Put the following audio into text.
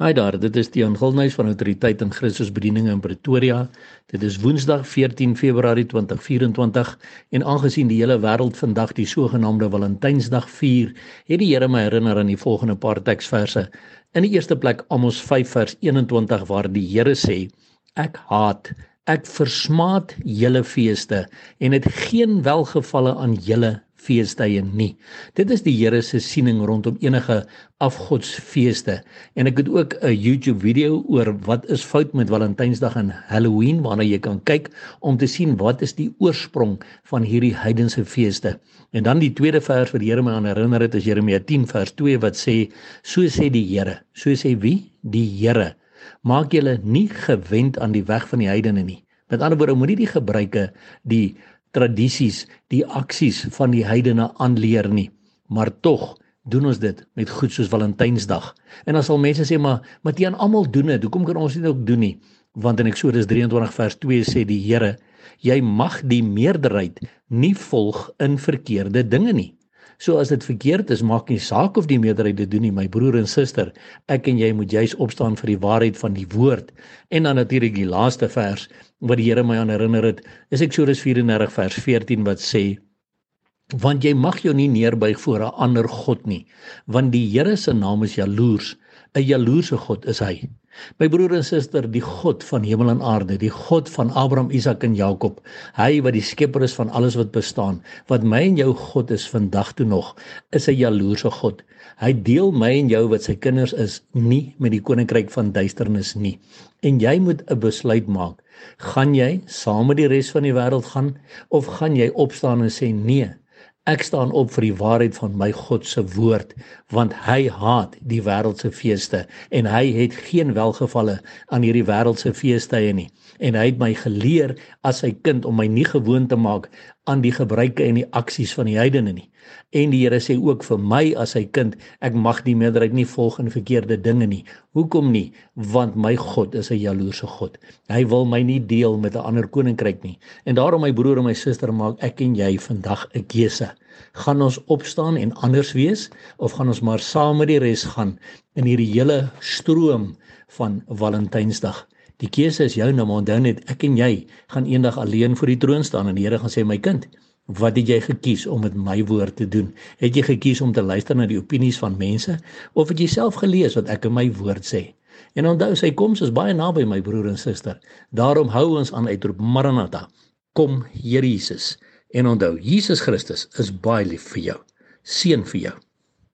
Haai daar, dit is die Angulnuis van Autoriteit in Christus Bediening in Pretoria. Dit is Woensdag 14 Februarie 2024 en aangesien die hele wêreld vandag die sogenaamde Valentynsdag vier, het die Here my herinner aan die volgende paar teksverse. In die eerste plek Amos 5 vers 21 waar die Here sê: Ek haat, ek versmaat julle feeste en het geen welgevalle aan julle feestydde nie. Dit is die Here se siening rondom enige afgodsfeeste. En ek het ook 'n YouTube video oor wat is fout met Valentynsdag en Halloween waarna jy kan kyk om te sien wat is die oorsprong van hierdie heidense feeste. En dan die tweede vers wat die Here my aan herinner het is Jeremia 10 vers 2 wat sê: "So sê die Here, so sê wie? Die Here. Maak julle nie gewend aan die weg van die heidene nie." Met ander woorde, moenie die gebruike die tradisies, die aksies van die heidene aanleer nie. Maar tog doen ons dit met goed soos Valentynsdag. En dan sal mense sê maar Mattean almal doen dit. Hoekom kan ons dit ook doen nie? Want in Eksodus 23 vers 2 sê die Here, jy mag die meerderheid nie volg in verkeerde dinge nie. So as dit verkeerd is, maak nie saak of die meerderheid dit doen nie, my broer en suster. Ek en jy moet juis opstaan vir die waarheid van die woord. En dan natuurlik die laaste vers wat die Here my aan herinner het, is Eksodus 34 vers 14 wat sê want jy mag jou nie neerbuig voor 'n ander god nie want die Here se naam is jaloers 'n jaloerse god is hy My broer en suster, die God van hemel en aarde, die God van Abraham, Isak en Jakob, hy wat die skepper is van alles wat bestaan, wat my en jou God is vandag toe nog, is 'n jaloerse God. Hy deel my en jou wat sy kinders is, nie met die koninkryk van duisternis nie. En jy moet 'n besluit maak. Gaan jy saam met die res van die wêreld gaan of gaan jy opstaan en sê nee? Ek staan op vir die waarheid van my God se woord want hy haat die wêreldse feeste en hy het geen welgevalle aan hierdie wêreldse feestydde nie. En hy het my geleer as sy kind om my nie gewoon te maak aan die gebruike en die aksies van die heidene nie. En die Here sê ook vir my as sy kind, ek mag die meerderheid nie volg in verkeerde dinge nie. Hoekom nie? Want my God is 'n jaloerse God. Hy wil my nie deel met 'n ander koninkryk nie. En daarom my broer en my suster maak ek en jy vandag 'n keuse. Gaan ons opstaan en anders wees of gaan ons maar saam met die res gaan in hierdie hele stroom van Valentynsdag? Die keuse is jou nou onthou net ek en jy gaan eendag alleen voor die troon staan en die Here gaan sê my kind wat het jy gekies om met my woord te doen? Het jy gekies om te luister na die opinies van mense of het jy self gelees wat ek in my woord sê? En onthou sy koms is baie naby my broer en suster. Daarom hou ons aan uitroep maranatha. Kom Here Jesus. En onthou Jesus Christus is baie lief vir jou. Seën vir jou